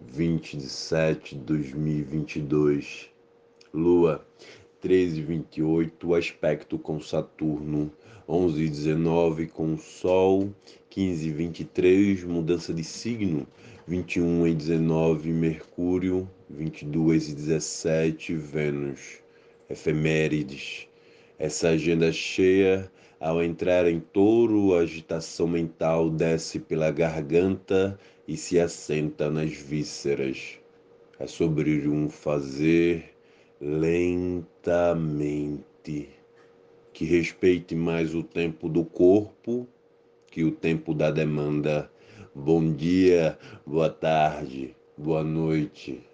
20 de 7 de 2022. Lua 13 28, aspecto com Saturno. 11 e 19 com Sol. 15 e 23, mudança de signo. 21 e 19, Mercúrio. 22 e 17, Vênus. Efemérides. Essa agenda cheia ao entrar em touro, a agitação mental desce pela garganta e se assenta nas vísceras. É sobre um fazer lentamente, que respeite mais o tempo do corpo que o tempo da demanda. Bom dia, boa tarde, boa noite.